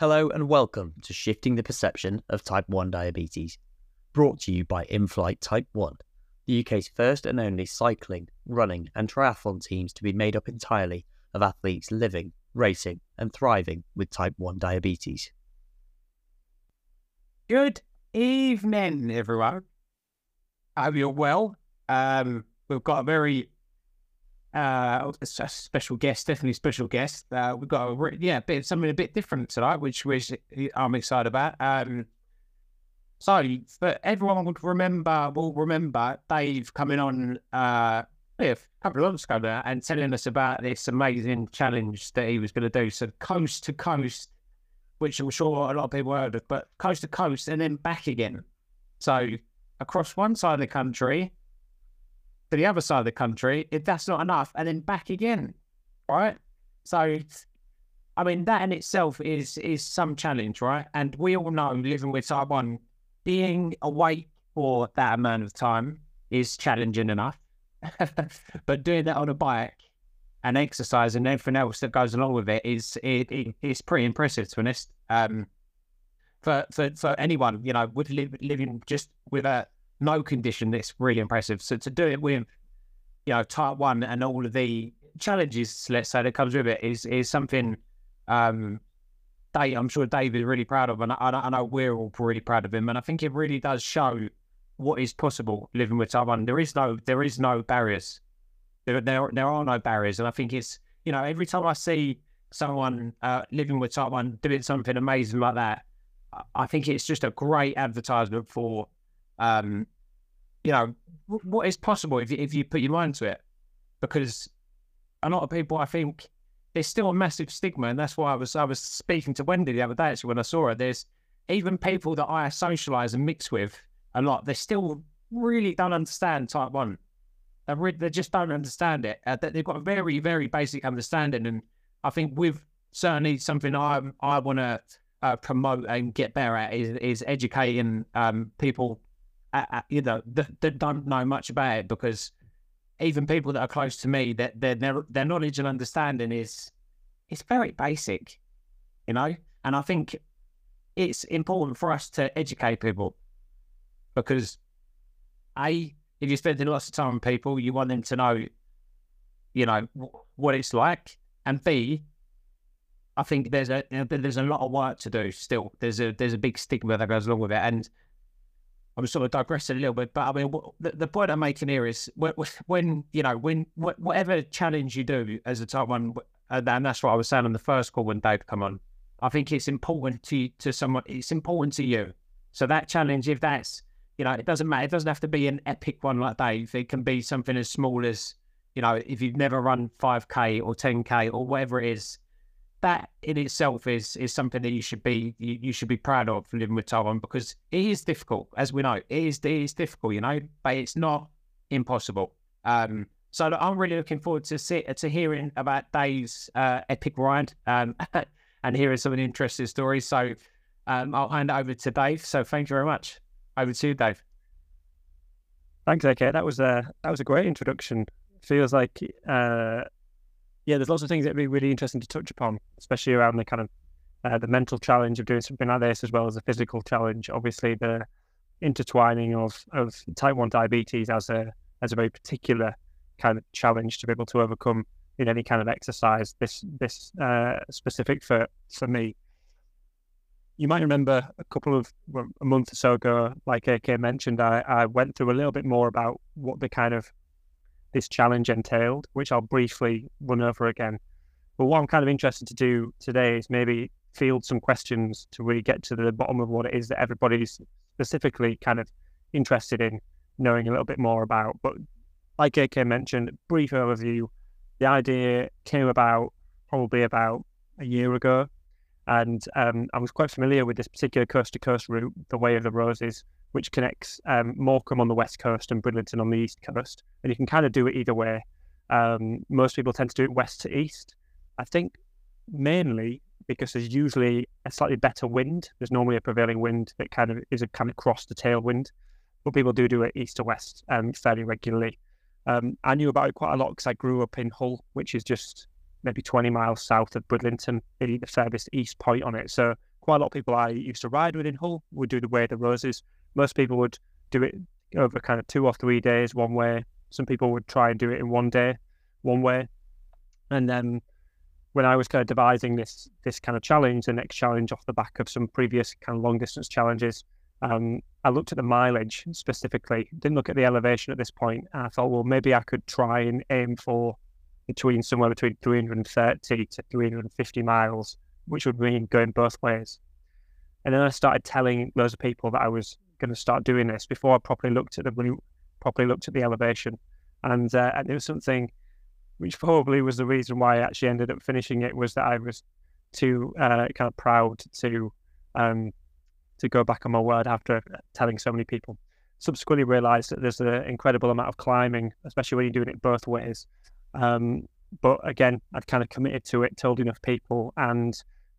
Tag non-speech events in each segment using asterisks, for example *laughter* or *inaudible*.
Hello and welcome to Shifting the Perception of Type 1 Diabetes, brought to you by InFlite Type 1, the UK's first and only cycling, running, and triathlon teams to be made up entirely of athletes living, racing, and thriving with Type 1 diabetes. Good evening, everyone. I hope you're well. Um, we've got a very uh, a special guest, definitely special guest. Uh, we've got a yeah, bit something a bit different tonight, which which I'm excited about. Um, so for everyone would remember, will remember Dave coming on uh, a couple of months ago now and telling us about this amazing challenge that he was going to do. So coast to coast, which I'm sure a lot of people heard of, but coast to coast and then back again. So across one side of the country to the other side of the country, if that's not enough, and then back again, right? So, I mean, that in itself is is some challenge, right? And we all know living with type one, being awake for that amount of time is challenging enough. *laughs* but doing that on a bike and exercise and everything else that goes along with it is it, it it's pretty impressive to be honest. Um, for for for anyone, you know, with live, living just with a no condition, it's really impressive. So to do it with, you know, type one and all of the challenges, let's say, that comes with it is is something um Dave, I'm sure Dave is really proud of, and I, I know we're all really proud of him. And I think it really does show what is possible living with type one. There is no there is no barriers. There there, there are no barriers, and I think it's you know every time I see someone uh, living with type one doing something amazing like that, I think it's just a great advertisement for um, you know, what is possible if you, if you put your mind to it. Because a lot of people, I think, there's still a massive stigma, and that's why I was I was speaking to Wendy the other day actually when I saw her. There's even people that I socialise and mix with a lot. They still really don't understand type one. They, re- they just don't understand it. Uh, they've got a very very basic understanding, and I think with certainly something I I want to uh, promote and get better at is, is educating um, people uh, you know, that, that don't know much about it because even people that are close to me, that their, their their knowledge and understanding is it's very basic, you know. And I think it's important for us to educate people because a if you're spending lots of time with people, you want them to know, you know, what it's like, and b I think there's a there's a lot of work to do still. There's a there's a big stigma that goes along with it, and I'm sort of digressing a little bit, but I mean, the, the point I'm making here is when, when you know, when whatever challenge you do as a type one, and that's what I was saying on the first call when Dave come on. I think it's important to to someone. It's important to you. So that challenge, if that's you know, it doesn't matter. It doesn't have to be an epic one like Dave. It can be something as small as you know, if you've never run 5k or 10k or whatever it is, that in itself is is something that you should be you, you should be proud of living with type one because it is difficult, as we know. It is it is difficult, you know, but it's not impossible. Um, so I'm really looking forward to see, to hearing about Dave's uh, epic ride um, *laughs* and hearing some of the interesting stories. So um, I'll hand over to Dave. So thank you very much. Over to you, Dave. Thanks, AK. That was a that was a great introduction. Feels like uh, yeah, there's lots of things that'd be really interesting to touch upon, especially around the kind of uh, the mental challenge of doing something like this, as well as the physical challenge. Obviously, the intertwining of of type one diabetes as a as a very particular kind of challenge to be able to overcome in any kind of exercise. This this uh, specific for for me. You might remember a couple of well, a month or so ago, like AK mentioned, I, I went through a little bit more about what the kind of this challenge entailed, which I'll briefly run over again. But what I'm kind of interested to do today is maybe field some questions to really get to the bottom of what it is that everybody's specifically kind of interested in knowing a little bit more about. But like AK mentioned, brief overview. The idea came about probably about a year ago, and um, I was quite familiar with this particular coast to coast route, the Way of the Roses, which connects um, Morecambe on the west coast and Bridlington on the east coast. And you can kind of do it either way. Um, most people tend to do it west to east. I think mainly because there's usually a slightly better wind. There's normally a prevailing wind that kind of is a kind of cross the tailwind, but people do do it east to west um, fairly regularly. Um, I knew about it quite a lot because I grew up in Hull, which is just maybe 20 miles south of Bridlington, the furthest east point on it. So quite a lot of people I used to ride with in Hull would do the way of the roses. Most people would do it over kind of two or three days, one way. Some people would try and do it in one day, one way. And then when I was kind of devising this this kind of challenge, the next challenge off the back of some previous kind of long distance challenges, um, I looked at the mileage specifically. Didn't look at the elevation at this point. I thought, well, maybe I could try and aim for between somewhere between 330 to 350 miles, which would mean going both ways. And then I started telling loads of people that I was going to start doing this before I properly looked at the route, properly looked at the elevation, and uh, and it was something which probably was the reason why I actually ended up finishing it was that I was too uh, kind of proud to um, to go back on my word after telling so many people. Subsequently, realised that there's an incredible amount of climbing, especially when you're doing it both ways. Um, but again, I'd kind of committed to it, told enough people, and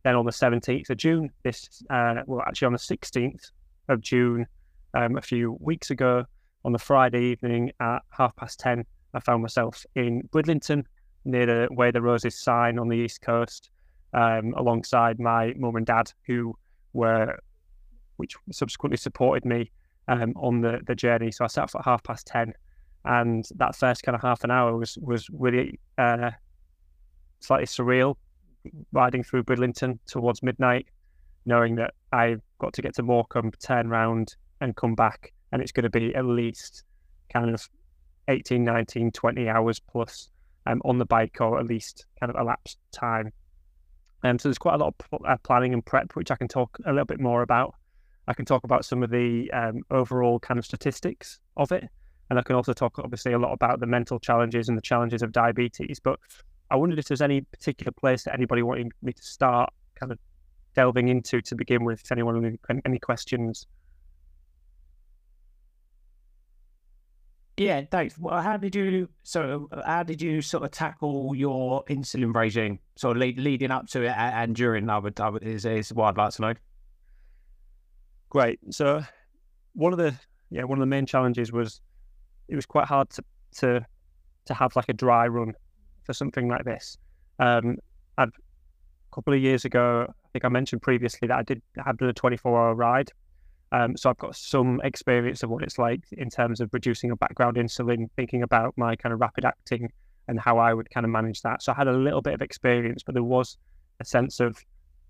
then on the 17th of June, this uh, well, actually on the 16th of June, um, a few weeks ago, on the Friday evening at half past ten, I found myself in Bridlington, near the Way the Roses sign on the east coast, um, alongside my mum and dad, who were, which subsequently supported me um, on the, the journey. So I set off at half past ten, and that first kind of half an hour was was really uh, slightly surreal, riding through Bridlington towards midnight, knowing that I've got to get to Morecambe, turn round, and come back, and it's going to be at least kind of 18, 19, 20 hours plus um, on the bike or at least kind of elapsed time. Um, so there's quite a lot of uh, planning and prep, which I can talk a little bit more about. I can talk about some of the um, overall kind of statistics of it. And I can also talk, obviously, a lot about the mental challenges and the challenges of diabetes. But I wondered if there's any particular place that anybody wanted me to start kind of delving into to begin with. If anyone any, any questions? Yeah, thanks. Well, how did you so how did you sort of tackle your insulin regime, sort of lead, leading up to it and during? I would, I would is, is what I'd like to know. Great. So one of the yeah one of the main challenges was it was quite hard to to to have like a dry run for something like this. Um, I'd, a couple of years ago, think I mentioned previously that I did have done a 24 hour ride um, so I've got some experience of what it's like in terms of reducing a background insulin, thinking about my kind of rapid acting and how I would kind of manage that. So I had a little bit of experience, but there was a sense of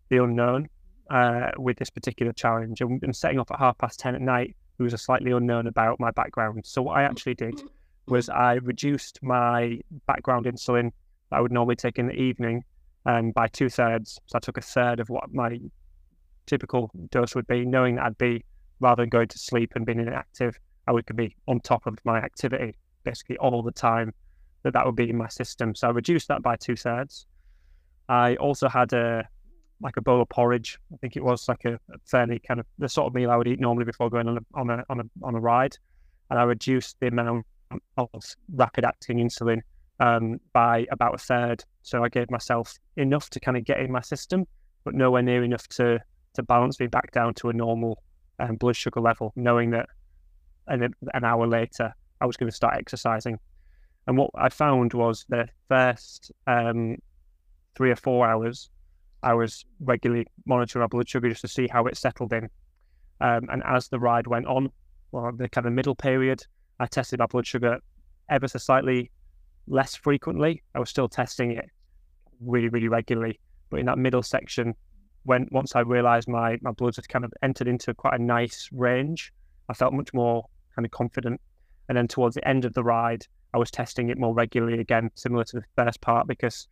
the unknown uh, with this particular challenge. And, and setting off at half past 10 at night, was a slightly unknown about my background. So what I actually did was I reduced my background insulin I would normally take in the evening um, by two thirds. So I took a third of what my typical dose would be, knowing that I'd be rather than going to sleep and being inactive, I would be on top of my activity basically all the time. That that would be in my system. So I reduced that by two thirds. I also had a like a bowl of porridge. I think it was like a, a fairly kind of the sort of meal I would eat normally before going on a on a on a on a ride, and I reduced the amount of rapid acting insulin um, by about a third. So I gave myself enough to kind of get in my system, but nowhere near enough to to balance me back down to a normal um, blood sugar level, knowing that an, an hour later I was going to start exercising. And what I found was the first um, three or four hours, I was regularly monitoring my blood sugar just to see how it settled in. Um, and as the ride went on, well, the kind of middle period, I tested my blood sugar ever so slightly less frequently. I was still testing it really, really regularly. But in that middle section, when once I realised my my bloods had kind of entered into quite a nice range, I felt much more kind of confident. And then towards the end of the ride, I was testing it more regularly again, similar to the first part, because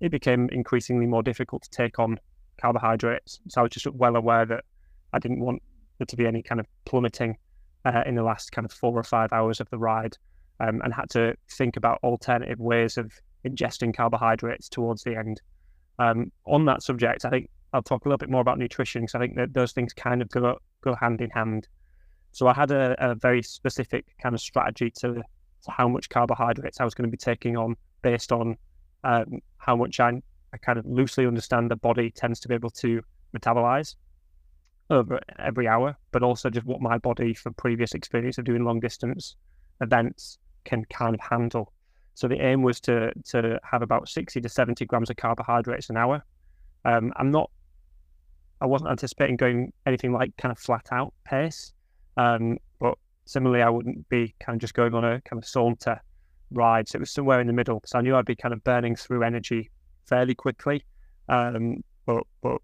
it became increasingly more difficult to take on carbohydrates. So I was just well aware that I didn't want there to be any kind of plummeting uh, in the last kind of four or five hours of the ride, um, and had to think about alternative ways of ingesting carbohydrates towards the end. Um, on that subject, I think I'll talk a little bit more about nutrition because I think that those things kind of go go hand in hand. So I had a, a very specific kind of strategy to, to, how much carbohydrates I was going to be taking on based on um, how much I, I kind of loosely understand the body tends to be able to metabolize over every hour, but also just what my body from previous experience of doing long distance events can kind of handle. So the aim was to to have about 60 to 70 grams of carbohydrates an hour. Um, I'm not I wasn't anticipating going anything like kind of flat out pace. Um, but similarly, I wouldn't be kind of just going on a kind of saunter ride. So it was somewhere in the middle. So I knew I'd be kind of burning through energy fairly quickly. Um, but but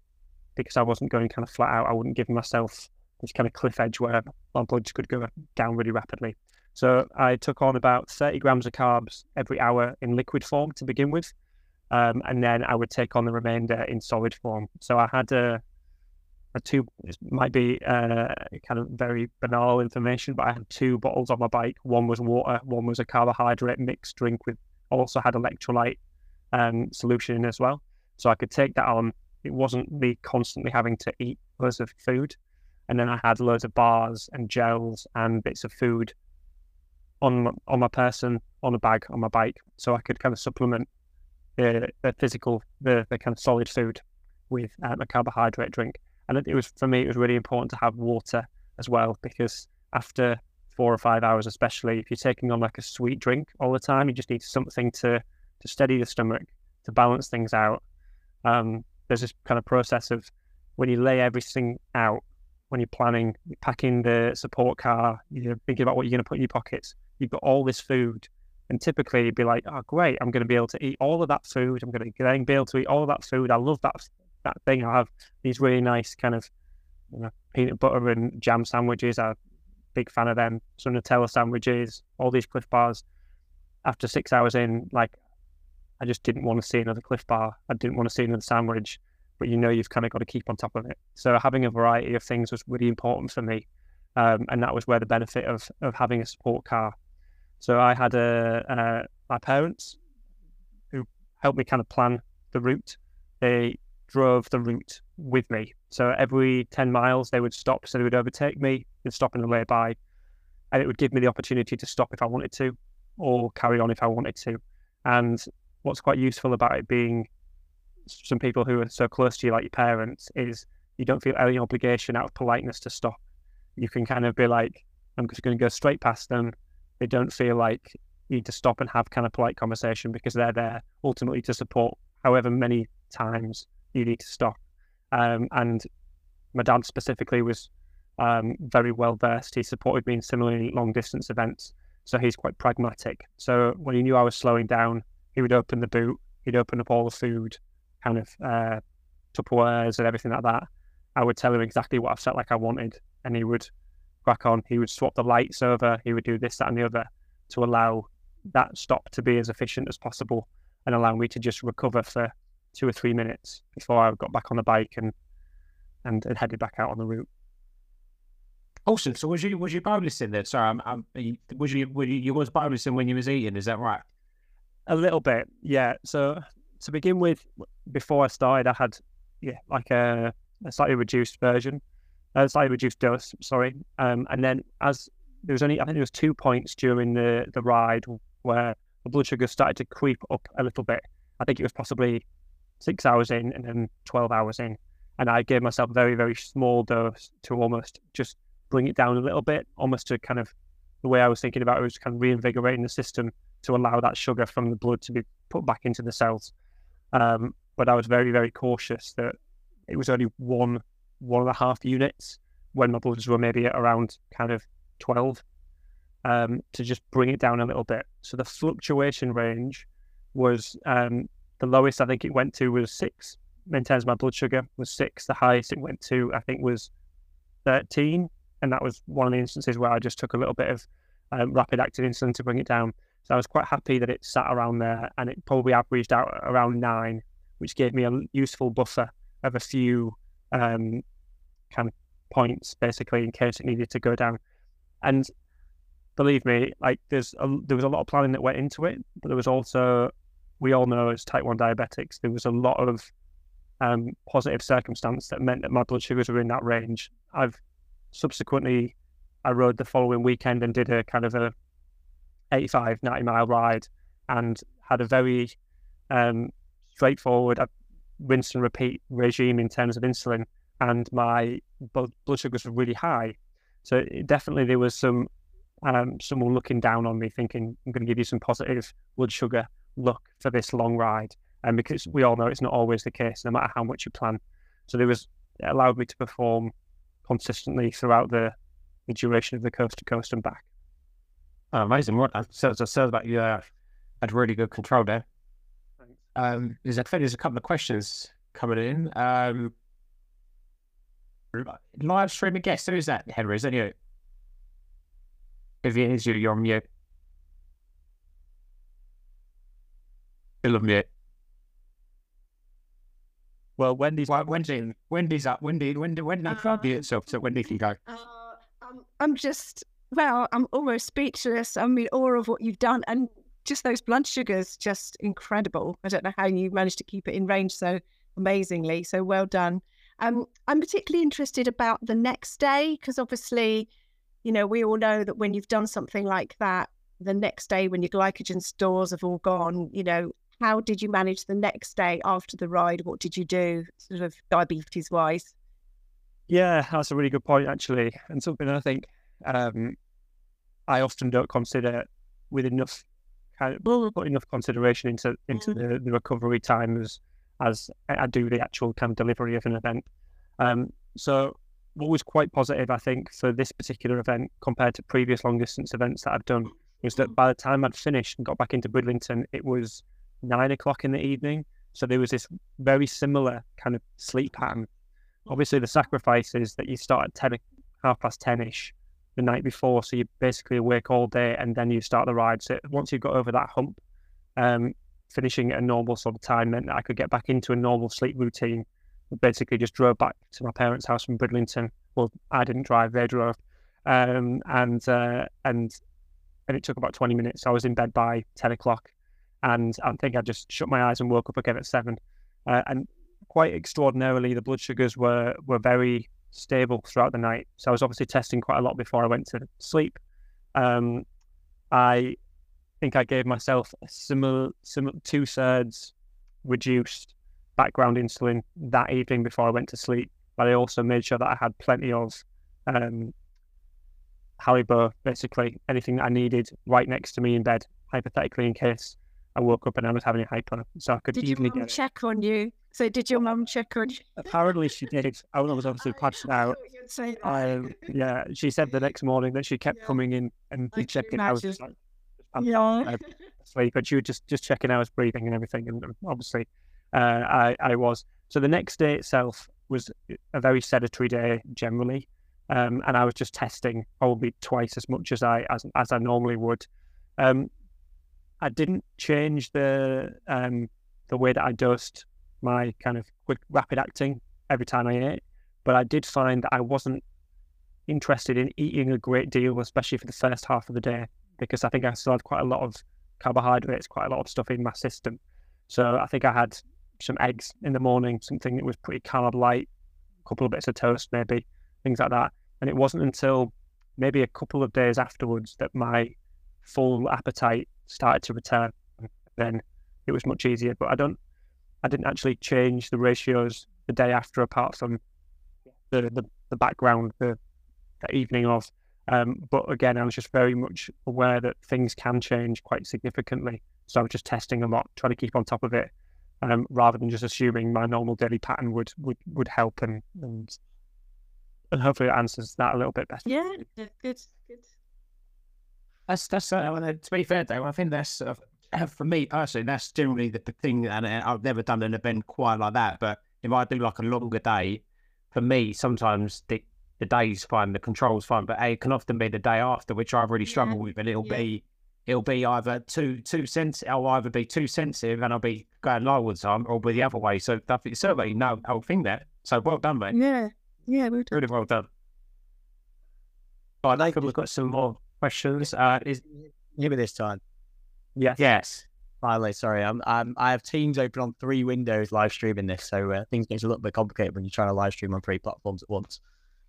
because I wasn't going kind of flat out, I wouldn't give myself this kind of cliff edge where my blood could go down really rapidly. So I took on about 30 grams of carbs every hour in liquid form to begin with. Um, and then I would take on the remainder in solid form. So I had a, a two, it might be uh, kind of very banal information, but I had two bottles on my bike. One was water, one was a carbohydrate mixed drink with also had electrolyte um, solution in as well. So I could take that on. It wasn't me constantly having to eat loads of food. And then I had loads of bars and gels and bits of food on on my person, on a bag, on my bike, so I could kind of supplement the, the physical, the, the kind of solid food with um, a carbohydrate drink. And it, was for me, it was really important to have water as well because after four or five hours, especially if you're taking on like a sweet drink all the time, you just need something to to steady the stomach, to balance things out. Um, there's this kind of process of when you lay everything out, when you're planning, you're packing the support car, you're thinking about what you're going to put in your pockets. You've got all this food, and typically you'd be like, "Oh, great! I'm going to be able to eat all of that food. I'm going to then be able to eat all of that food. I love that that thing. I have these really nice kind of you know, peanut butter and jam sandwiches. I'm a big fan of them. Some Nutella sandwiches, all these Clif Bars. After six hours in, like I just didn't want to see another Clif Bar. I didn't want to see another sandwich. But you know, you've kind of got to keep on top of it. So having a variety of things was really important for me, um, and that was where the benefit of of having a support car. So I had a, uh, my parents who helped me kind of plan the route. They drove the route with me. So every 10 miles, they would stop. So they would overtake me and stop in the way by. And it would give me the opportunity to stop if I wanted to or carry on if I wanted to. And what's quite useful about it being some people who are so close to you, like your parents, is you don't feel any obligation out of politeness to stop. You can kind of be like, I'm just going to go straight past them. They don't feel like you need to stop and have kind of polite conversation because they're there ultimately to support however many times you need to stop. Um, and my dad specifically was um, very well versed. He supported me in similarly long distance events. So he's quite pragmatic. So when he knew I was slowing down, he would open the boot, he'd open up all the food, kind of uh, Tupperwares and everything like that. I would tell him exactly what I felt like I wanted, and he would crack on. He would swap the lights over. He would do this, that, and the other to allow that stop to be as efficient as possible and allow me to just recover for two or three minutes before I got back on the bike and and, and headed back out on the route. Awesome. So was you was you bolusing then? Sorry, I'm, I'm, was you were you, you was bolusing when you was eating? Is that right? A little bit, yeah. So to begin with, before I started, I had yeah like a, a slightly reduced version, a slightly reduced dose. Sorry, um, and then as there was only I think there was two points during the the ride where the blood sugar started to creep up a little bit. I think it was possibly six hours in and then 12 hours in. And I gave myself a very, very small dose to almost just bring it down a little bit, almost to kind of the way I was thinking about it was kind of reinvigorating the system to allow that sugar from the blood to be put back into the cells. Um, but I was very, very cautious that it was only one, one and a half units when my bloods were maybe around kind of 12 um, to just bring it down a little bit. So the fluctuation range was um, the lowest I think it went to was six. Of my blood sugar, was six. The highest it went to, I think, was thirteen, and that was one of the instances where I just took a little bit of um, rapid acting insulin to bring it down. So I was quite happy that it sat around there, and it probably averaged out around nine, which gave me a useful buffer of a few um, kind of points, basically, in case it needed to go down. And believe me, like there's a, there was a lot of planning that went into it, but there was also we all know as type 1 diabetics, there was a lot of um, positive circumstance that meant that my blood sugars were in that range. I've subsequently, I rode the following weekend and did a kind of a 85, 90 mile ride and had a very um, straightforward uh, rinse and repeat regime in terms of insulin. And my blood sugars were really high. So definitely there was some um, someone looking down on me thinking, I'm going to give you some positive blood sugar look for this long ride. And because we all know it's not always the case, no matter how much you plan. So there was it allowed me to perform consistently throughout the, the duration of the coast to coast and back. Oh, amazing. What so it sounds like you uh, had really good control there. Um, there's a there's a couple of questions coming in. Um, live streaming guest. Who is that, Henry? Is that you? If it is you, you're on mute. Still on mute. Well, Wendy's Well, Wendy, Wendy's up. Wendy, Wendy, Wendy, Uh, uh, mute yourself so Wendy can go. Uh, I'm, I'm just, well, I'm almost speechless. I'm in awe of what you've done. And just those blood sugars, just incredible. I don't know how you managed to keep it in range so amazingly. So well done. Um, I'm particularly interested about the next day because obviously, you know, we all know that when you've done something like that, the next day when your glycogen stores have all gone, you know, how did you manage the next day after the ride? What did you do, sort of diabetes wise? Yeah, that's a really good point, actually, and something I think um, I often don't consider with enough kind of put enough consideration into into the, the recovery time as as I do the actual kind of delivery of an event. Um, so, what was quite positive, I think, for this particular event compared to previous long distance events that I've done was that by the time I'd finished and got back into Bridlington, it was nine o'clock in the evening. So there was this very similar kind of sleep pattern obviously the sacrifice is that you start at 10 half past 10 ish the night before so you're basically awake all day and then you start the ride. So once you've got over that hump um, finishing at a normal sort of time meant that i could get back into a normal sleep routine. Basically just drove back to my parents house from bridlington. Well i didn't drive they drove. Um, and uh, and and it took about 20 minutes. I was in bed by 10 o'clock and i think i just shut my eyes and woke up again at 7 uh, and quite extraordinarily, the blood sugars were were very stable throughout the night. So I was obviously testing quite a lot before I went to sleep. Um, I think I gave myself a similar, similar two thirds reduced background insulin that evening before I went to sleep. But I also made sure that I had plenty of um, Haribo, basically anything that I needed right next to me in bed, hypothetically in case I woke up and I was having a hyper, so I could Did your easily get check on you? So did your mum check on you? *laughs* Apparently, she did. I was obviously passed out. Um, yeah, she said the next morning that she kept Yeah. coming in and I checking. I was just like, yeah. asleep, but she was just just checking how I was breathing and everything, and obviously, uh, I I was. So the next day itself was a very sedentary day generally, um, and I was just testing probably twice as much as I as as I normally would. Um, I didn't change the um, the way that I dosed my kind of quick rapid acting every time I ate, but I did find that I wasn't interested in eating a great deal, especially for the first half of the day, because I think I still had quite a lot of carbohydrates, quite a lot of stuff in my system. So I think I had some eggs in the morning, something that was pretty carb light, a couple of bits of toast, maybe things like that. And it wasn't until maybe a couple of days afterwards that my full appetite started to return. Then it was much easier. But I don't, I didn't actually change the ratios the day after, apart from the the, the background the, the evening of. Um, but again, I was just very much aware that things can change quite significantly. So I was just testing a lot, trying to keep on top of it, um, rather than just assuming my normal daily pattern would would, would help and, and and hopefully it answers that a little bit better. Yeah. Good. Good. That's that's uh, well, to be fair though, I think that's uh, uh, for me personally. That's generally the, the thing, and uh, I've never done an event quite like that. But if I do like a longer day, for me, sometimes the the day's fine, the control's fine, but it can often be the day after, which I've really struggle Yeah, with, and it'll yeah. be it'll be either too too sensitive, I'll either be too sensitive, and I'll be going low all the time, or be the other way. So that certainly no whole thing there. So well done, mate. Yeah. Yeah. Well done. Really well done. Right, Nathan, we've got some more questions. Uh, is Give me this time. Yes. yes. Finally, sorry. I'm, I'm, I have Teams open on three windows live streaming this, so uh, things get a little bit complicated when you're trying to live stream on three platforms at once.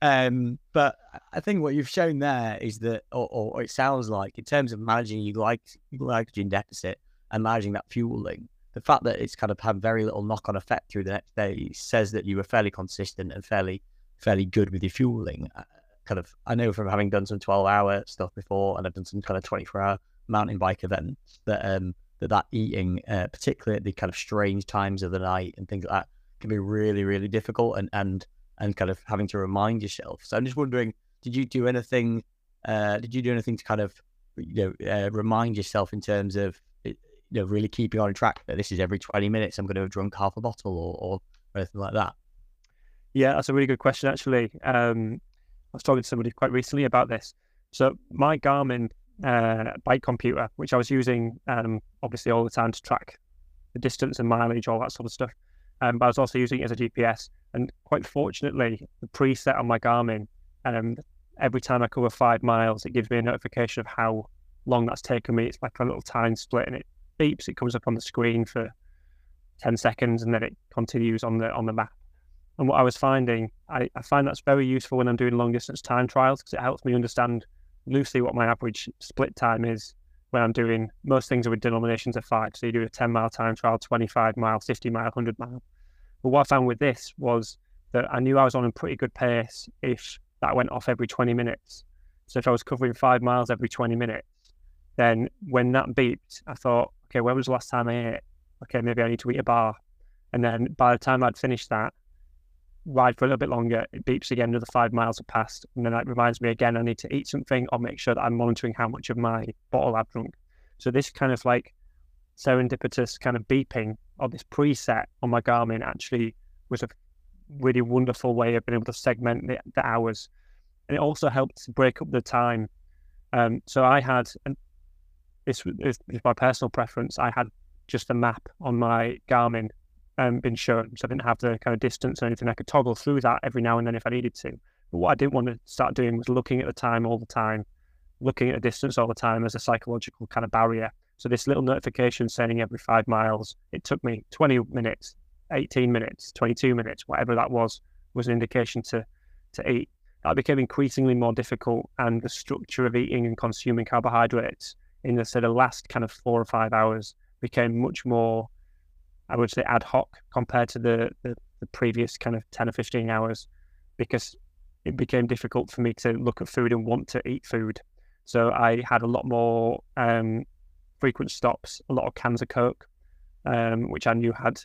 Um, but I think what you've shown there is that, or, or, it sounds like, in terms of managing your glyc- glycogen deficit and managing that fueling, the fact that it's kind of had very little knock-on effect through the next day says that you were fairly consistent and fairly, fairly good with your fueling. Uh, kind of, I know from having done some 12-hour stuff before, and I've done some kind of 24-hour mountain bike events that um that that eating, uh, particularly at the kind of strange times of the night and things like that, can be really, really difficult. And and and kind of having to remind yourself. So I'm just wondering, did you do anything? Uh, did you do anything to kind of you know uh, remind yourself in terms of you know really keeping on track that this is every 20 minutes I'm going to have drunk half a bottle or, or anything like that? Yeah, that's a really good question. Actually, um, I was talking to somebody quite recently about this. So my Garmin uh, bike computer, which I was using um, obviously all the time to track the distance and mileage, all that sort of stuff. Um, but I was also using it as a GPS. And quite fortunately, the preset on my Garmin, um, every time I cover five miles, it gives me a notification of how long that's taken me. It's like a little time split, and it beeps. It comes up on the screen for ten seconds, and then it continues on the on the map. And what I was finding, I, I find that's very useful when I'm doing long distance time trials because it helps me understand loosely what my average split time is when I'm doing most things are with denominations of five. So you do a 10 mile time trial, 25 mile, 50 mile, 100 mile. But what I found with this was that I knew I was on a pretty good pace if that went off every 20 minutes. So if I was covering five miles every 20 minutes, then when that beeped, I thought, okay, when was the last time I ate? Okay, maybe I need to eat a bar. And then by the time I'd finished that, ride for a little bit longer, it beeps again, another five miles have passed. And then that reminds me again, I need to eat something or make sure that I'm monitoring how much of my bottle I've drunk. So this kind of like serendipitous kind of beeping or this preset on my Garmin actually was a really wonderful way of being able to segment the, the hours. And it also helped break up the time. Um, so I had, and this is my personal preference, I had just a map on my Garmin um, been shown. So I didn't have the kind of distance or anything. I could toggle through that every now and then if I needed to. But what I didn't want to start doing was looking at the time all the time, looking at the distance all the time as a psychological kind of barrier. So this little notification saying every five miles, it took me 20 minutes, 18 minutes, 22 minutes, whatever that was, was an indication to, to eat. That became increasingly more difficult and the structure of eating and consuming carbohydrates in the sort of last kind of four or five hours became much more I would say ad hoc compared to the, the, the previous kind of 10 or 15 hours because it became difficult for me to look at food and want to eat food. So I had a lot more um, frequent stops, a lot of cans of Coke, um, which I knew had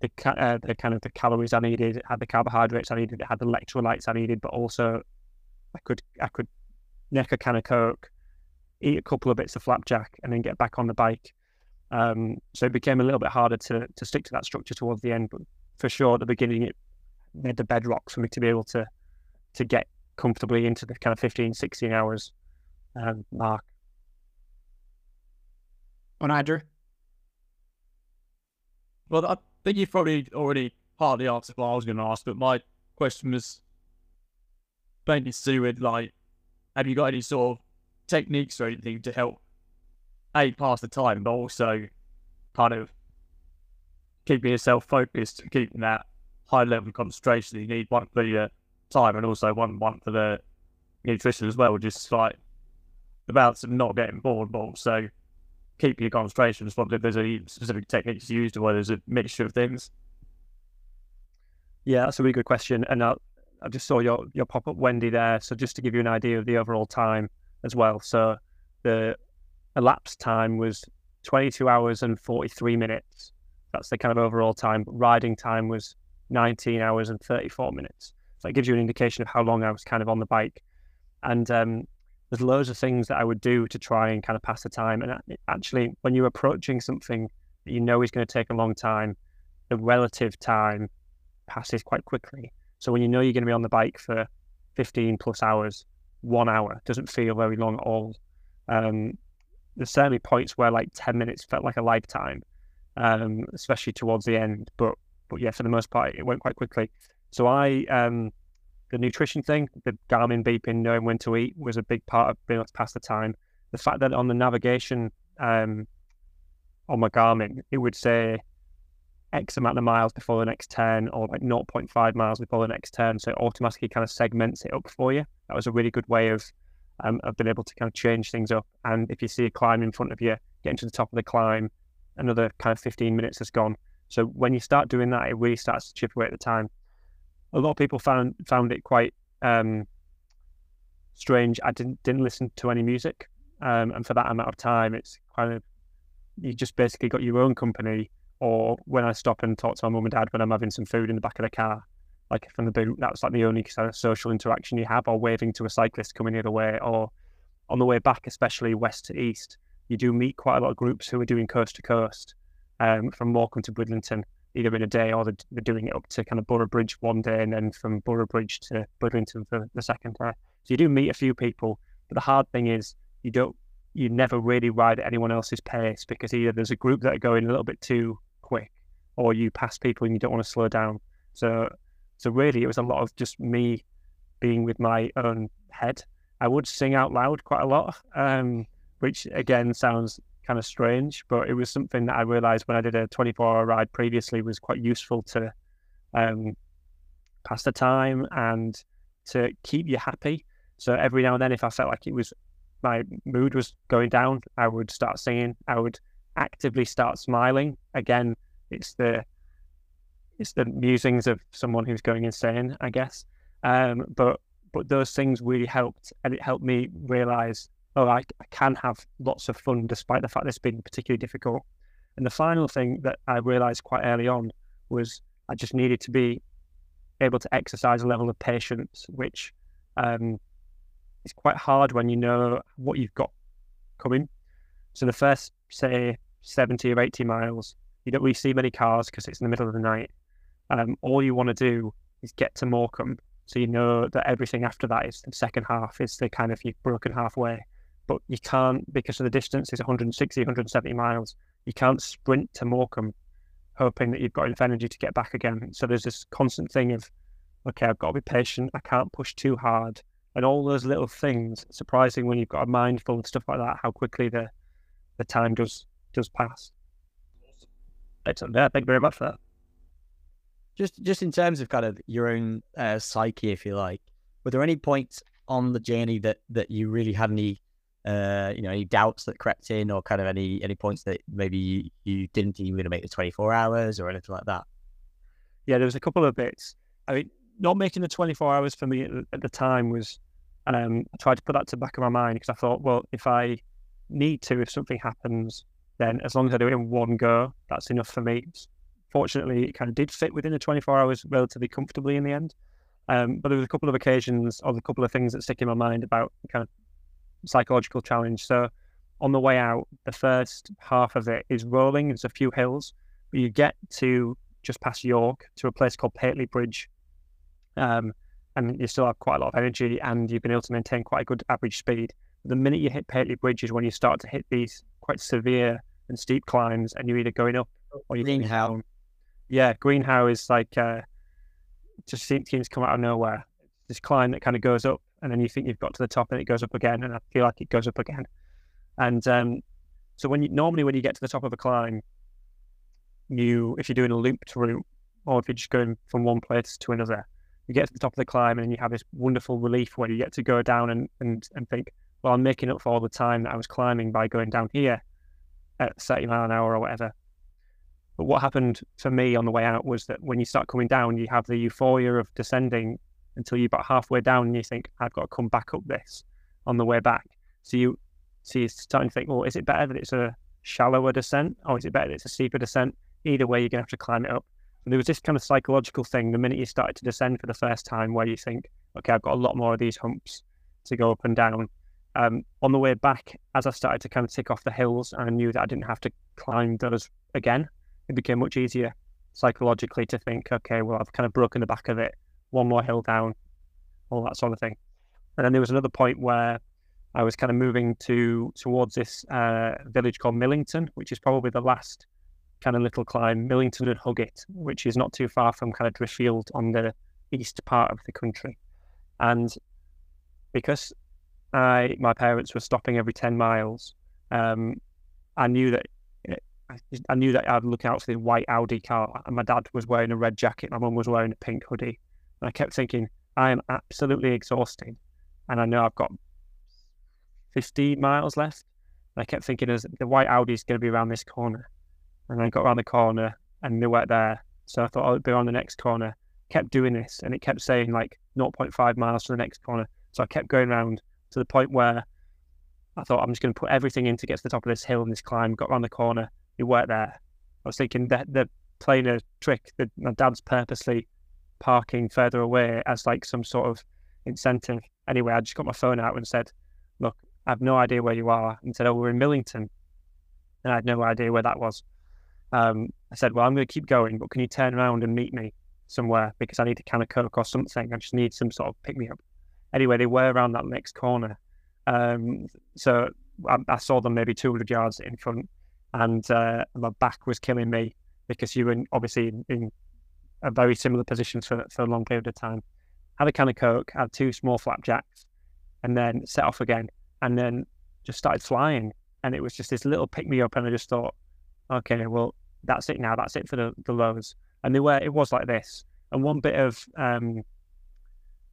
the, uh, the kind of the calories I needed, had the carbohydrates I needed, had the electrolytes I needed, but also I could I could neck a can of Coke, eat a couple of bits of flapjack, and then get back on the bike. Um, so it became a little bit harder to to stick to that structure towards the end. But for sure, at the beginning, it made the bedrock for me to be able to to get comfortably into the kind of 15, 16 hours um, mark. On Andrew? Well, I think you've probably already partly answered what I was going to ask, but my question was mainly to do with like, have you got any sort of techniques or anything to help a pass the time, but also kind of keeping yourself focused, keeping that high level of concentration. You need one for your time and also one one for the nutrition as well. Just like the balance of not getting bored, but also keep your concentration. Just wonder if there's any specific techniques used or whether there's a mixture of things. Yeah, that's a really good question. And I, I just saw your your pop up Wendy there. So just to give you an idea of the overall time as well. So the elapsed time was 22 hours and 43 minutes. That's the kind of overall time. But riding time was 19 hours and 34 minutes. So it gives you an indication of how long I was kind of on the bike. And um, there's loads of things that I would do to try and kind of pass the time. And actually, when you're approaching something that you know is going to take a long time, the relative time passes quite quickly. So when you know you're going to be on the bike for 15 plus hours, one hour doesn't feel very long at all. Um, there's certainly points where like 10 minutes felt like a lifetime, um, especially towards the end. But but yeah, for the most part, it went quite quickly. So I, um, the nutrition thing, the Garmin beeping, knowing when to eat was a big part of being able to pass the time. The fact that on the navigation um, on my Garmin, it would say X amount of miles before the next turn or like 0.5 miles before the next turn. So it automatically kind of segments it up for you. That was a really good way of um, I've been able to kind of change things up. And if you see a climb in front of you, getting to the top of the climb, another kind of 15 minutes has gone. So when you start doing that, it really starts to chip away at the time. A lot of people found found it quite um, strange. I didn't didn't listen to any music, um, and for that amount of time, it's kind of you just basically got your own company. Or when I stop and talk to my mum and dad when I'm having some food in the back of the car, like from the boot. That's like the only kind of social interaction you have, or waving to a cyclist coming the other way, or on the way back, especially west to east, you do meet quite a lot of groups who are doing coast to coast um, from Morecambe to Bridlington, either in a day or they're, they're doing it up to kind of Boroughbridge one day and then from Boroughbridge to Bridlington for the second day. So you do meet a few people, but the hard thing is you don't, you never really ride at anyone else's pace because either there's a group that are going a little bit too quick or you pass people and you don't want to slow down. So, so really it was a lot of just me being with my own head. I would sing out loud quite a lot, um, which again sounds kind of strange, but it was something that I realized when I did a 24 hour ride previously was quite useful to um, pass the time and to keep you happy. So every now and then, if I felt like it was my mood was going down, I would start singing. I would actively start smiling. Again, it's the it's the musings of someone who's going insane, I guess. Um, but but those things really helped, and it helped me realize oh, I, I can have lots of fun despite the fact it's been particularly difficult. And the final thing that I realized quite early on was I just needed to be able to exercise a level of patience, which um, is quite hard when you know what you've got coming. So the first, say, 70 or 80 miles, you don't really see many cars because it's in the middle of the night. Um, all you want to do is get to Morecambe. So you know that everything after that is the second half, is the kind of you've broken halfway but you can't because of the distance is 160, 170 miles. You can't sprint to Morecambe hoping that you've got enough energy to get back again. So there's this constant thing of, okay, I've got to be patient. I can't push too hard. And all those little things, surprising when you've got a mind full of stuff like that, how quickly the the time does does pass. Excellent. Yeah, thank you very much for that. Just just in terms of kind of your own uh, psyche, if you like, were there any points on the journey that that you really had any uh, you know, any doubts that crept in, or kind of any any points that maybe you, you didn't think you were going to make the twenty four hours or anything like that? Yeah, there was a couple of bits. I mean, not making the twenty four hours for me at, the time was. Um, I tried to put that to the back of my mind because I thought, well, if I need to, if something happens, then as long as I do it in one go, that's enough for me. Fortunately, it kind of did fit within the 24 hours relatively comfortably in the end. Um, but there was a couple of occasions or a couple of things that stick in my mind about kind of psychological challenge. So on the way out, the first half of it is rolling. There's a few hills, but you get to just past York to a place called Pateley Bridge. Um, and you still have quite a lot of energy and you've been able to maintain quite a good average speed. The minute you hit Pateley Bridge is when you start to hit these quite severe and steep climbs and you're either going up or you're Greenhow. down. Yeah, Greenhow is like uh, just seems to come out of nowhere. This climb that kind of goes up and then you think you've got to the top and it goes up again, and I feel like it goes up again. And um, so when you normally when you get to the top of a climb, you if you're doing a looped route or if you're just going from one place to another, you get to the top of the climb and you have this wonderful relief where you get to go down and and, and think, well, I'm making up for all the time that I was climbing by going down here at 30 mile an hour or whatever. But what happened for me on the way out was that when you start coming down, you have the euphoria of descending until you're about halfway down and you think, I've got to come back up this on the way back. So you so you're starting to think, well, is it better that it's a shallower descent or is it better that it's a steeper descent? Either way, you're going to have to climb it up. And there was this kind of psychological thing the minute you started to descend for the first time where you think, okay, I've got a lot more of these humps to go up and down. Um, on the way back, as I started to kind of tick off the hills I knew that I didn't have to climb those again, it became much easier psychologically to think, okay, well, I've kind of broken the back of it one more hill down, all that sort of thing. And then there was another point where I was kind of moving to towards this uh, village called Millington, which is probably the last kind of little climb, Millington and Huggate, which is not too far from kind of Driffield on the east part of the country. And because I my parents were stopping every ten miles, um, I knew that I knew that I'd look out for the white Audi car, and my dad was wearing a red jacket, my mum was wearing a pink hoodie, and I kept thinking, I am absolutely exhausted. And I know I've got 15 miles left. And I kept thinking, as the white Audi is going to be around this corner. And I got around the corner and they weren't there. So I thought I'd be on the next corner. Kept doing this and it kept saying like 0.5 miles to the next corner. So I kept going around to the point where I thought I'm just going to put everything in to get to the top of this hill and this climb. Got around the corner. You weren't there. I was thinking that they're playing a trick that my dad's purposely parking further away as like some sort of incentive. Anyway, I just got my phone out and said, "Look, I have no idea where you are," and said, "Oh, we're in Millington," and I had no idea where that was. Um, I said, "Well, I'm going to keep going, but can you turn around and meet me somewhere because I need a can of coke or something? I just need some sort of pick me up." Anyway, they were around that next corner, um, so I, I, saw them maybe 200 yards in front, and uh, my back was killing me because you were obviously in, in a very similar position for, for a long period of time. Had a can of coke, had two small flapjacks, and then set off again, and then just started flying. And it was just this little pick me up, and I just thought, okay, well, that's it now. That's it for the, the lows. And they were, it was like this. And one bit of um,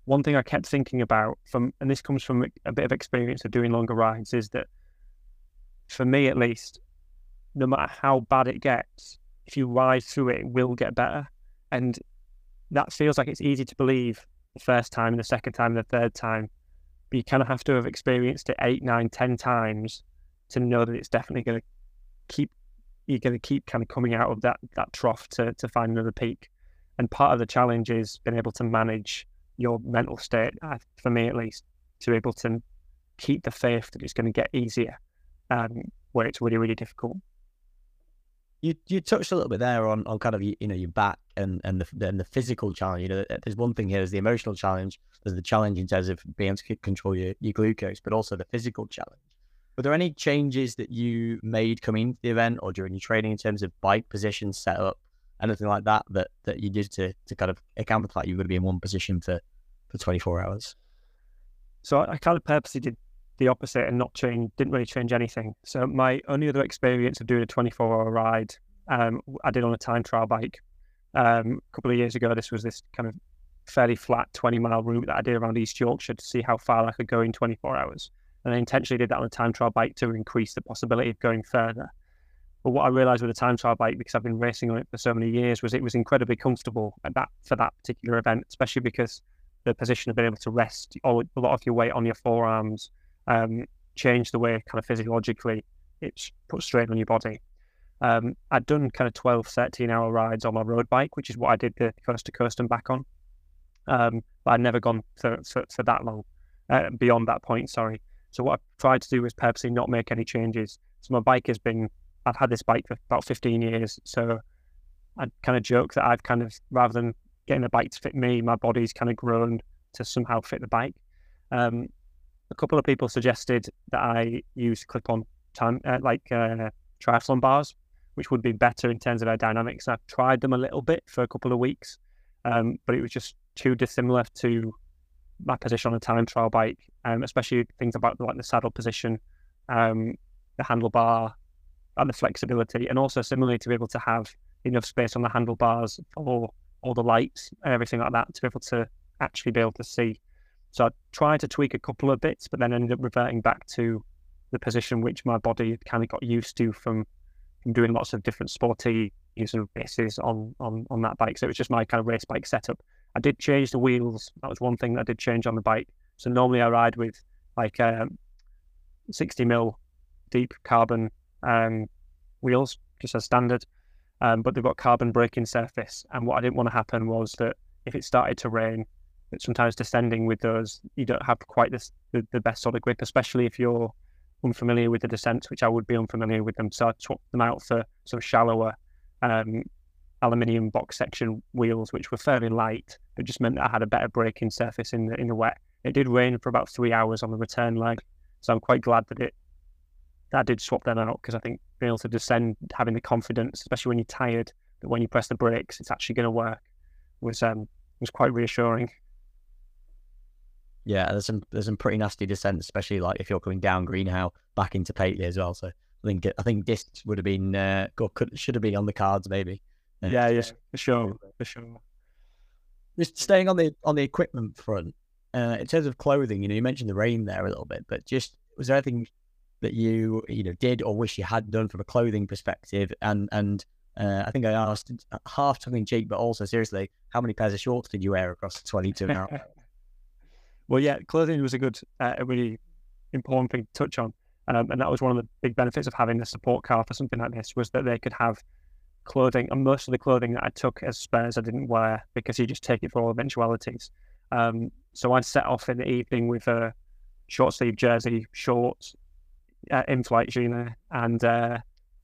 one thing I kept thinking about from, and this comes from a bit of experience of doing longer rides, is that for me at least, no matter how bad it gets, if you ride through it, it will get better. And that feels like it's easy to believe the first time, and the second time, and the third time. But you kind of have to have experienced it eight, nine, ten times to know that it's definitely going to keep you're going to keep kind of coming out of that that trough to to find another peak. And part of the challenge is being able to manage your mental state, uh, for me at least, to be able to keep the faith that it's going to get easier um, where it's really, really difficult. You you touched a little bit there on, on kind of you know your back and and the and the physical challenge. You know, there's one thing here is the emotional challenge. There's the challenge in terms of being able to control your, your glucose, but also the physical challenge. Were there any changes that you made coming into the event or during your training in terms of bike position setup, anything like that that that you did to to kind of account for the fact you're going to be in one position for for 24 hours? So I, I kind of purposely did the opposite and not change, didn't really change anything. So my only other experience of doing a 24 hour ride, um, I did on a time trial bike. Um, a couple of years ago, this was this kind of fairly flat 20 mile route that I did around East Yorkshire to see how far I could go in 24 hours. And I intentionally did that on a time trial bike to increase the possibility of going further. But what I realized with a time trial bike, because I've been racing on it for so many years, was it was incredibly comfortable at that for that particular event, especially because the position of being able to rest all, a lot of your weight on your forearms, um, change the way kind of physiologically it's put strain on your body. Um, I'd done kind of 12, 13 hour rides on my road bike, which is what I did the coast to coast and back on. Um, but I'd never gone for, for, for that long, uh, beyond that point, sorry. So what I've tried to do was purposely not make any changes. So my bike has been, I've had this bike for about 15 years. So I kind of joke that I've kind of, rather than getting a bike to fit me, my body's kind of grown to somehow fit the bike. Um, a couple of people suggested that I use clip-on time, uh, like uh, triathlon bars, which would be better in terms of aerodynamics. I've tried them a little bit for a couple of weeks, um, but it was just too dissimilar to my position on a time trial bike, um, especially things about like the saddle position, um, the handlebar, and the flexibility, and also similarly to be able to have enough space on the handlebars for all the lights and everything like that to be able to actually be able to see. So I tried to tweak a couple of bits, but then ended up reverting back to the position which my body kind of got used to from, from doing lots of different sporty using races on, on, on that bike. So it was just my kind of race bike setup. I did change the wheels. That was one thing that I did change on the bike. So normally I ride with like um, 60 mil deep carbon um, wheels, just as standard. Um, but they've got carbon braking surface. And what I didn't want to happen was that if it started to rain, sometimes descending with those, you don't have quite this, the, the best sort of grip, especially if you're unfamiliar with the descents, which I would be unfamiliar with them. So I swapped them out for of shallower um, aluminium box section wheels, which were fairly light, but just meant that I had a better braking surface in the in the wet. It did rain for about three hours on the return leg, so I'm quite glad that it that I did swap them out because I think being able to descend, having the confidence, especially when you're tired, that when you press the brakes, it's actually going to work, was um was quite reassuring. Yeah, there's some there's some pretty nasty descents, especially like if you're coming down Greenhow back into Pateley as well. So I think I think discs would have been uh, could should have been on the cards maybe. Uh, yeah, yeah, for sure, for sure. Just staying on the on the equipment front, uh, in terms of clothing, you know, you mentioned the rain there a little bit, but just was there anything that you you know did or wish you had done from a clothing perspective? And and uh, I think I asked half tongue in cheek, but also seriously, how many pairs of shorts did you wear across the 22 hours? *laughs* well, yeah, clothing was a good, uh, a really important thing to touch on. Um, and that was one of the big benefits of having a support car for something like this was that they could have clothing, and most of the clothing that I took as spares I didn't wear because you just take it for all eventualities. Um, so I set off in the evening with a short sleeve jersey, shorts, uh, InFlite Gina, and uh,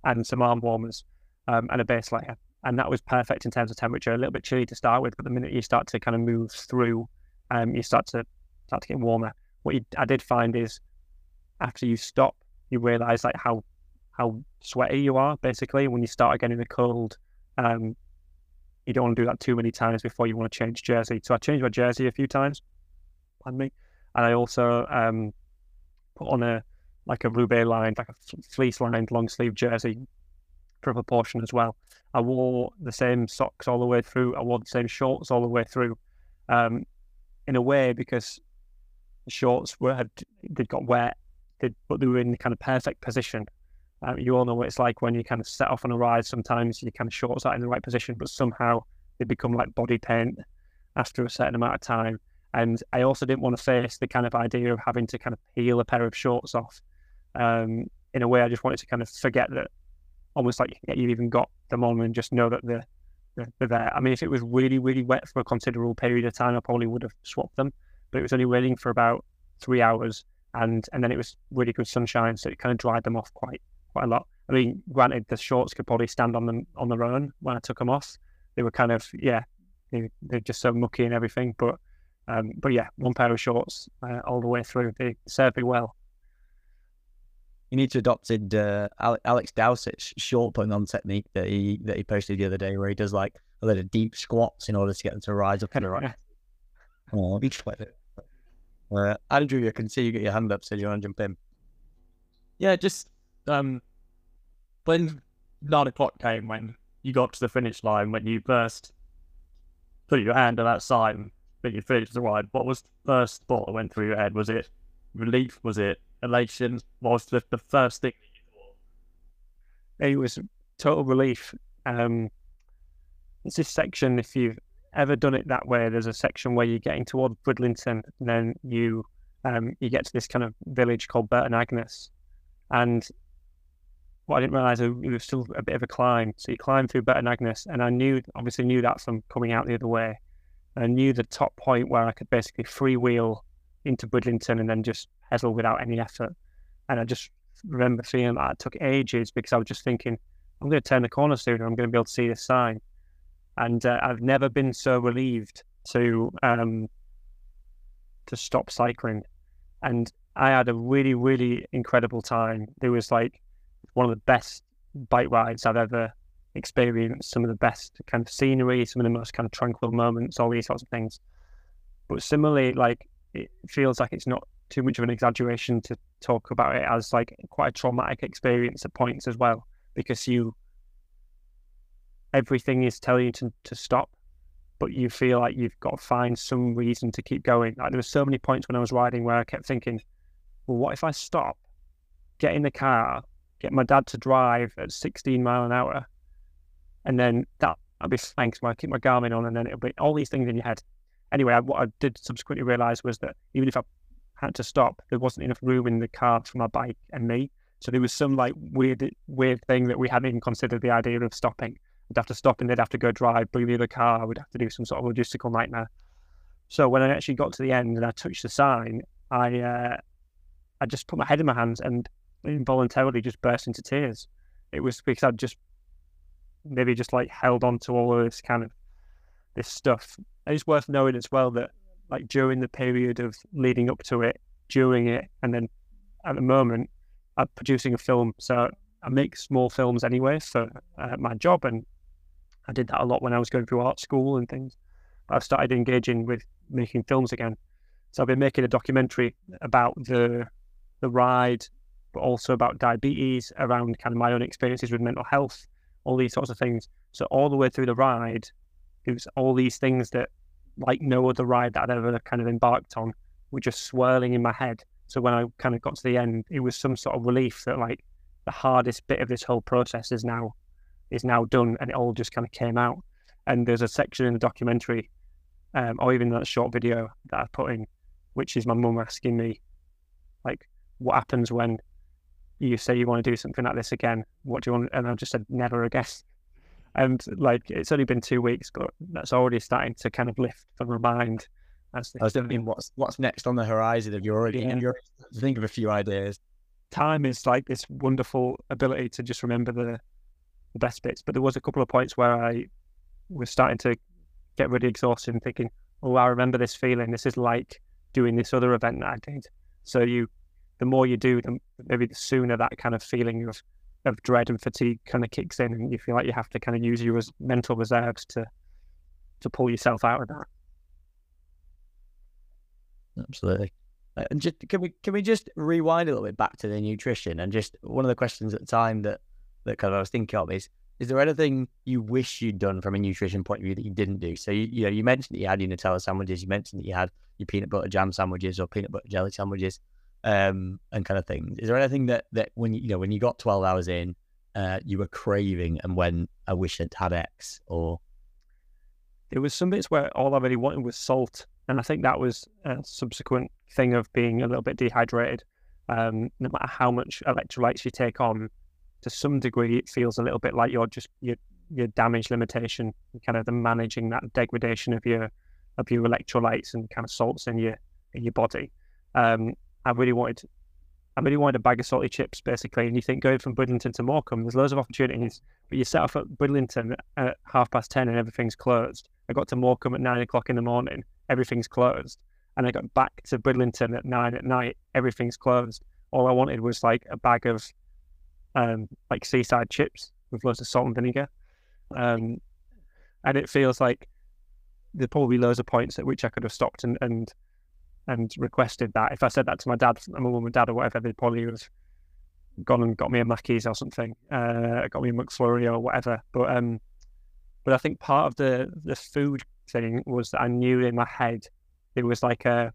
and some arm warmers um, and a base layer, and that was perfect in terms of temperature. A little bit chilly to start with, but the minute you start to kind of move through, um, you start to start to get warmer. What you, I did find is after you stop, you realize like how how sweaty you are basically when you start getting the cold. Um, you don't want to do that too many times before you want to change jersey. So I changed my jersey a few times, pardon me, and I also um, put on a like a Roubaix lined, like a fleece lined long sleeve jersey for a proportion as well. I wore the same socks all the way through. I wore the same shorts all the way through, um, in a way because shorts were had they got wet, they, but they were in the kind of perfect position. Um, you all know what it's like when you kind of set off on a ride. Sometimes you kind of shorts out in the right position, but somehow they become like body paint after a certain amount of time. And I also didn't want to face the kind of idea of having to kind of peel a pair of shorts off. Um, in a way, I just wanted to kind of forget that almost like you've even got them on and just know that they're, they're there. I mean, if it was really, really wet for a considerable period of time, I probably would have swapped them. But it was only raining for about three hours, and and then it was really good sunshine, so it kind of dried them off quite quite a lot. I mean, granted, the shorts could probably stand on them on their own when I took them off. They were kind of yeah, they, they're just so mucky and everything. But um, but yeah, one pair of shorts uh, all the way through. They served me well. You need to adopt uh, Alex Dowsett's short putting on technique that he that he posted the other day, where he does like a lot of deep squats in order to get them to rise up the right. Oh, each it. Uh, Andrew, I can see you get your hand up, so you want to jump in. Yeah, just um, when nine o'clock came, when you got to the finish line, when you first put your hand on that sign, when you finished the ride, what was the first thought that went through your head? Was it relief? Was it elation? What was the, the first thing that you thought? It was total relief. Um, it's this section, if you've ever done it that way, there's a section where you're getting towards Bridlington, and then you um, you get to this kind of village called Burton Agnes. And what I didn't realise it was still a bit of a climb. So you climb through Burton Agnes, and I knew, obviously, knew that from coming out the other way. I knew the top point where I could basically freewheel into Bridlington and then just pedal without any effort. And I just remember feeling that it took ages because I was just thinking, I'm going to turn the corner soon and I'm going to be able to see this sign. And uh, I've never been so relieved to um, to stop cycling. And I had a really, really incredible time. It was like one of the best bike rides I've ever experienced. Some of the best kind of scenery, some of the most kind of tranquil moments, all these sorts of things. But similarly, like it feels like it's not too much of an exaggeration to talk about it as like quite a traumatic experience at points as well, because you everything is telling you to, to stop, but you feel like you've got to find some reason to keep going. Like there were so many points when I was riding where I kept thinking, well, what if I stop, get in the car, get my dad to drive at 16 mile an hour, and then that I'll be fine because I keep my Garmin on, and then it'll be all these things in your head. Anyway, I, what I did subsequently realize was that even if I had to stop, there wasn't enough room in the car for my bike and me. So there was some like weird, weird thing that we hadn't even considered the idea of stopping. I'd have to stop and they'd have to go drive, bring me the car. We'd have to do some sort of logistical nightmare. So when I actually got to the end and I touched the sign, I uh, I just put my head in my hands and involuntarily just burst into tears. It was because I'd just maybe just like held on to all of this kind of this stuff. And it's worth knowing as well that like during the period of leading up to it, during it, and then at the moment, I'm producing a film. So I make small films anyway for uh, my job, and I did that a lot when I was going through art school and things. But I've started engaging with making films again. So I've been making a documentary about the the ride, but also about diabetes, around kind of my own experiences with mental health, all these sorts of things. So all the way through the ride, it was all these things that like no other ride that I'd ever kind of embarked on were just swirling in my head. So when I kind of got to the end, it was some sort of relief that like the hardest bit of this whole process is now is now done, and it all just kind of came out. And there's a section in the documentary, um, or even that short video that I put in, which is my mum asking me, like, what happens when you say you want to do something like this again? What do you want? And I just said, never again. and like it's only been two weeks, but that's already starting to kind of lift from my mind. As I was thinking, what's what's next on the horizon? If you're already Yeah. you're think of a few ideas. time is like this wonderful ability to just remember the, the best bits. But there was a couple of points where I was starting to get really exhausted and thinking, oh, I remember this feeling. This is like doing this other event that I did. So you, the more you do, the, maybe the sooner that kind of feeling of, of dread and fatigue kind of kicks in, and you feel like you have to kind of use your mental reserves to to pull yourself out of that. Absolutely. Uh, And just can we can we just rewind a little bit back to the nutrition and just one of the questions at the time that that kind of I was thinking of is is there anything you wish you'd done from a nutrition point of view that you didn't do? So you you know you mentioned that you had your Nutella sandwiches, you mentioned that you had your peanut butter jam sandwiches or peanut butter jelly sandwiches, um, and kind of things. Is there anything that that when you, know when you got twelve hours in, uh, you were craving and when I wish I'd had X or there was some bits where all I really wanted was salt, and I think that was a subsequent thing of being a little bit dehydrated. Um, no matter how much electrolytes you take on, to some degree, it feels a little bit like you're just your your damage limitation, kind of the managing that degradation of your of your electrolytes and kind of salts in your in your body. Um, I really wanted. I really wanted a bag of salty chips, basically. And you think going from Bridlington to Morecambe, there's loads of opportunities, but you set off at Bridlington at half past ten and everything's closed. I got to Morecambe at nine o'clock in the morning, everything's closed. And I got back to Bridlington at nine at night, everything's closed. All I wanted was like a bag of um, like seaside chips with loads of salt and vinegar. Um, and it feels like there's probably loads of points at which I could have stopped and, and and requested that. If I said that to my dad, my mum and dad or whatever, they'd probably have gone and got me a Mackey's or something, uh, got me a McFlurry or whatever. But um, but I think part of the the food thing was that I knew in my head it was like a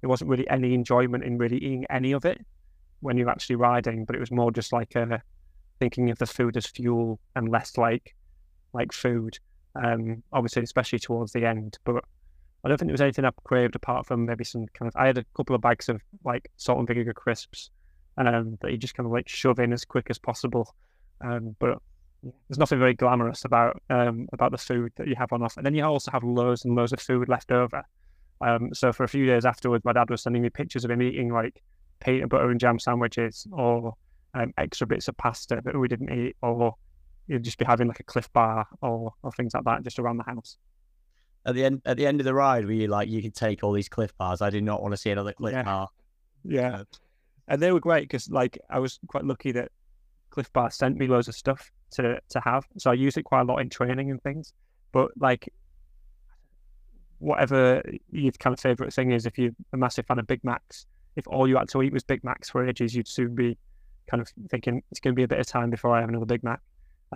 there wasn't really any enjoyment in really eating any of it when you're actually riding, but it was more just like a thinking of the food as fuel and less like like food. Um, obviously, especially towards the end, but I don't think there was anything I craved apart from maybe some kind of. I had a couple of bags of like salt and vinegar crisps, um, that you just kind of like shove in as quick as possible. Um, but there's nothing very glamorous about um about the food that you have on offer. And then you also have loads and loads of food left over. Um, so for a few days afterwards, my dad was sending me pictures of him eating like peanut butter and jam sandwiches or um, extra bits of pasta that we didn't eat, or you'd just be having like a Clif Bar or or things like that just around the house. at the end at the end of the ride were you like you could take all these Clif bars? I do not want to see another Clif Yeah. bar. Yeah, and they were great because like I was quite lucky that Clif Bar sent me loads of stuff to to have, so I used it quite a lot in training and things. But like, whatever your kind of favorite thing is, if you're a massive fan of Big Macs, if all you had to eat was Big Macs for ages, you'd soon be kind of thinking it's going to be a bit of time before I have another Big Mac.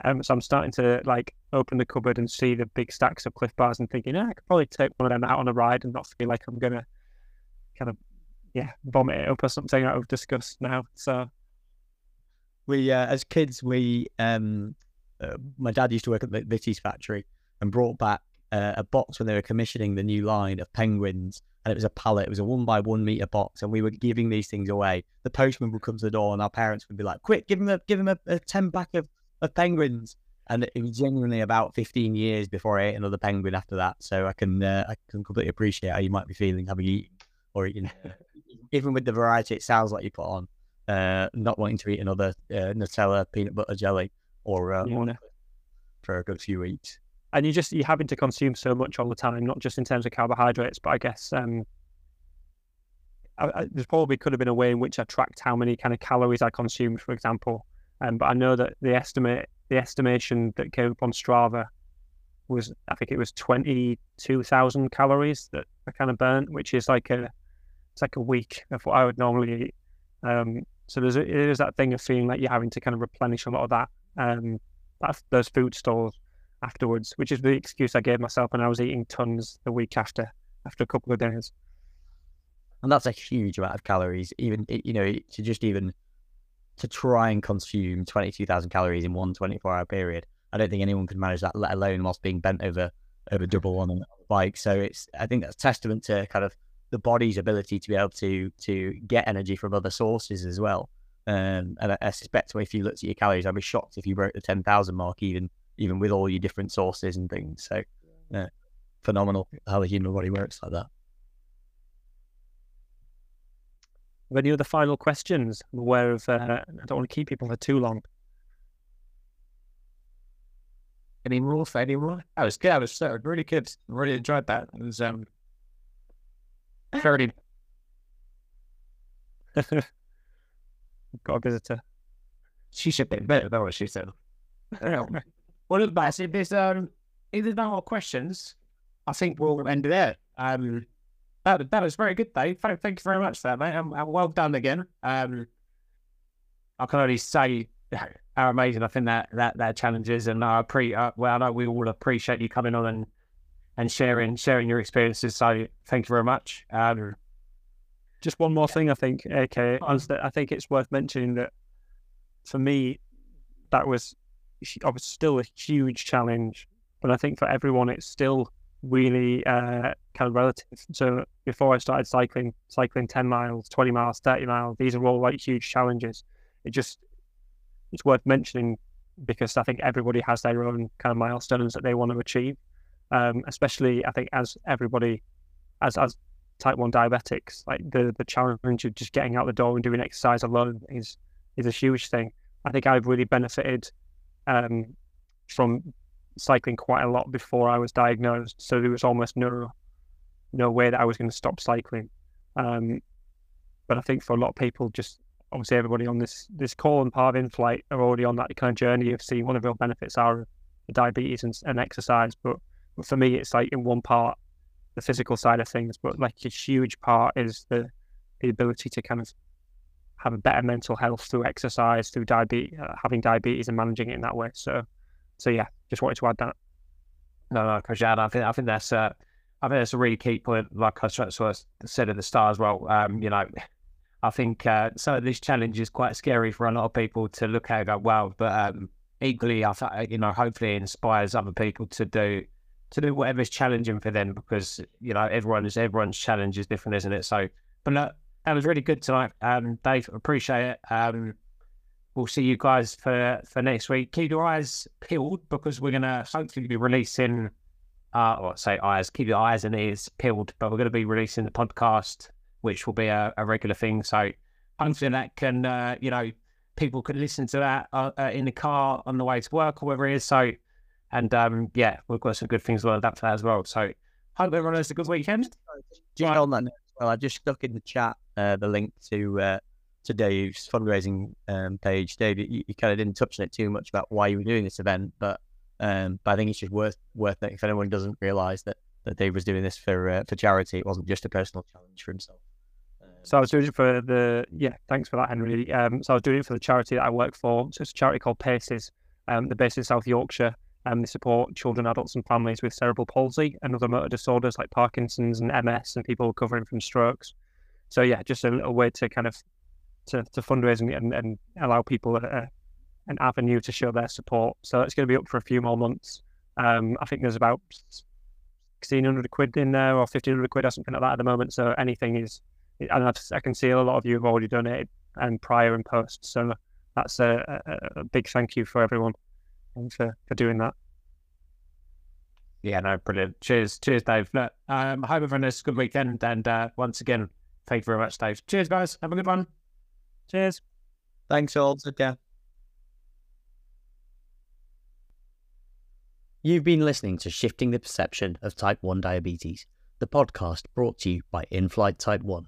Um, so I'm starting to like open the cupboard and see the big stacks of Clif Bars and thinking, yeah, I could probably take one of them out on a ride and not feel like I'm gonna kind of yeah, vomit it up or something out of disgust now. So We uh, as kids we um uh, my dad used to work at the Vitty's factory and brought back uh, a box when they were commissioning the new line of penguins and it was a pallet. It was a one by one meter box and we were giving these things away. The postman would come to the door and our parents would be like quick give him a give him a, a 10 pack of, of penguins. And it was genuinely about 15 years before I ate another penguin after that. So I can uh, I can completely appreciate how you might be feeling having eaten or eaten. *laughs* Even with the variety it sounds like you put on uh, not wanting to eat another uh, Nutella peanut butter jelly or uh, Yeah. for a good few weeks. And you just you're having to consume so much all the time, not just in terms of carbohydrates, but I guess um, I, I, there probably could have been a way in which I tracked how many kind of calories I consumed, for example. Um, but I know that the estimate, the estimation that came up on Strava was, I think it was twenty two thousand calories that I kind of burnt, which is like a, it's like a week of what I would normally eat. Um, so there's a, there's that thing of feeling like you're having to kind of replenish a lot of that, um, that those food stores afterwards, which is the excuse I gave myself when I was eating tons the week after, after a couple of days. And that's a huge amount of calories. Even you know to just even to try and consume twenty two thousand calories in one 24 hour period. I don't think anyone could manage that, let alone whilst being bent over over double on a bike. So it's I think that's testament to kind of the body's ability to be able to to get energy from other sources as well. Um, and I, I suspect if you looked at your calories, I'd be shocked if you broke the ten thousand mark even even with all your different sources and things. So, yeah, phenomenal how the human body works like that. Any other final questions? I'm aware of. Uh, I don't want to keep people for too long. Any more? Any more? That was good. That was so really good. Really enjoyed that. It was um very *laughs* Got a visitor. she should be better than what she said. *laughs* well, look, guys, if there's um, if there's no more questions, I think we'll end it there. Um, that that was very good, Dave. Thank, thank you very much for that, mate. And, and well done again. Um, I can only say *laughs* how amazing I think that that that challenge is, and I pre uh, well, I know we all appreciate you coming on and and sharing sharing your experiences. So thank you very much. Um, Just one more thing, I think, okay. I think it's worth mentioning that for me, that was obviously still a huge challenge, but I think for everyone, it's still really uh, kind of relative. So before I started cycling, cycling 10 miles, 20 miles, 30 miles, these are all like huge challenges. It just, it's worth mentioning because I think everybody has their own kind of milestones that they want to achieve. Um, especially, I think, as everybody, as as type one diabetics, like the the challenge of just getting out the door and doing exercise alone is is a huge thing. I think I've really benefited um, from cycling quite a lot before I was diagnosed, so there was almost no no way that I was going to stop cycling. Um, but I think for a lot of people, just obviously everybody on this this call and part of InFlite are already on that kind of journey of seeing what the real benefits are diabetes and, and exercise. But, but for me, it's like in one part the physical side of things, but like a huge part is the the ability to kind of have a better mental health through exercise, through diabetes, uh, having diabetes and managing it in that way. So, so yeah, just wanted to add that. No, no, Kajad, I think I think that's uh, I think that's a really key point. Like I sort of said at the start as well. Um, you know, I think uh, some of this challenge is quite scary for a lot of people to look at and go, wow. But um, equally, I th- you know, hopefully inspires other people to do to do whatever's challenging for them because you know everyone's everyone's challenge is different, isn't it? So, but look, that was really good tonight, um, Dave. Appreciate it. Um, we'll see you guys for for next week. Keep your eyes peeled because we're gonna hopefully be releasing. Uh, or say eyes, keep your eyes and ears peeled, but we're going to be releasing the podcast, which will be a, a regular thing. So hopefully that can, uh, you know, people can listen to that uh, uh, in the car on the way to work or wherever it is. So, and um, yeah, we've got some good things lined up for that as well. So hope everyone has a good weekend. Just on that well, I just stuck in the chat uh, the link to uh, to Dave's fundraising um, page. Dave, you, you kind of didn't touch on it too much about why you were doing this event, but um, but I think it's just worth worth it if anyone doesn't realise that that Dave was doing this for uh, for charity. It wasn't just a personal challenge for himself. So I was doing it for the yeah. Thanks for that, Henry. Um, so I was doing it for the charity that I work for. So it's a charity called Paces. Um, based in South Yorkshire. Um, they support children, adults, and families with cerebral palsy and other motor disorders like Parkinson's and MS, and people recovering from strokes. So yeah, just a little way to kind of to, to fundraise and, and, and allow people a, a, an avenue to show their support. So it's going to be up for a few more months. Um, I think there's about 1600 quid in there or 1500 quid or something like that at the moment. So anything is, and I can see a lot of you have already donated and prior and post. So that's a, a, a big thank you for everyone and for, for doing that. Yeah, no, brilliant. Cheers, cheers, Dave. Look, um, I hope everyone has a good weekend. And uh, once again, thank you very much, Dave. Cheers, guys. Have a good one. Cheers. Thanks all. Take care. You've been listening to Shifting the Perception of Type 1 Diabetes, the podcast brought to you by InFlite Type 1,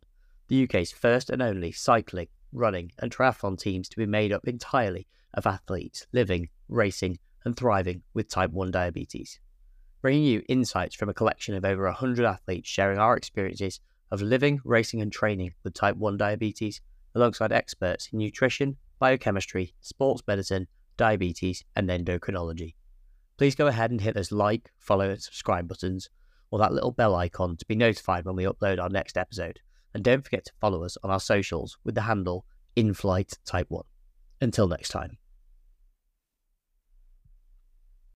the UK's first and only cycling, running, and triathlon teams to be made up entirely of athletes living, racing, and thriving with Type 1 diabetes. Bringing you insights from a collection of over 100 athletes sharing our experiences of living, racing, and training with Type 1 diabetes, alongside experts in nutrition, biochemistry, sports medicine, diabetes, and endocrinology. Please go ahead and hit those like, follow, and subscribe buttons, or that little bell icon to be notified when we upload our next episode. And don't forget to follow us on our socials with the handle InFlite Type 1. Until next time.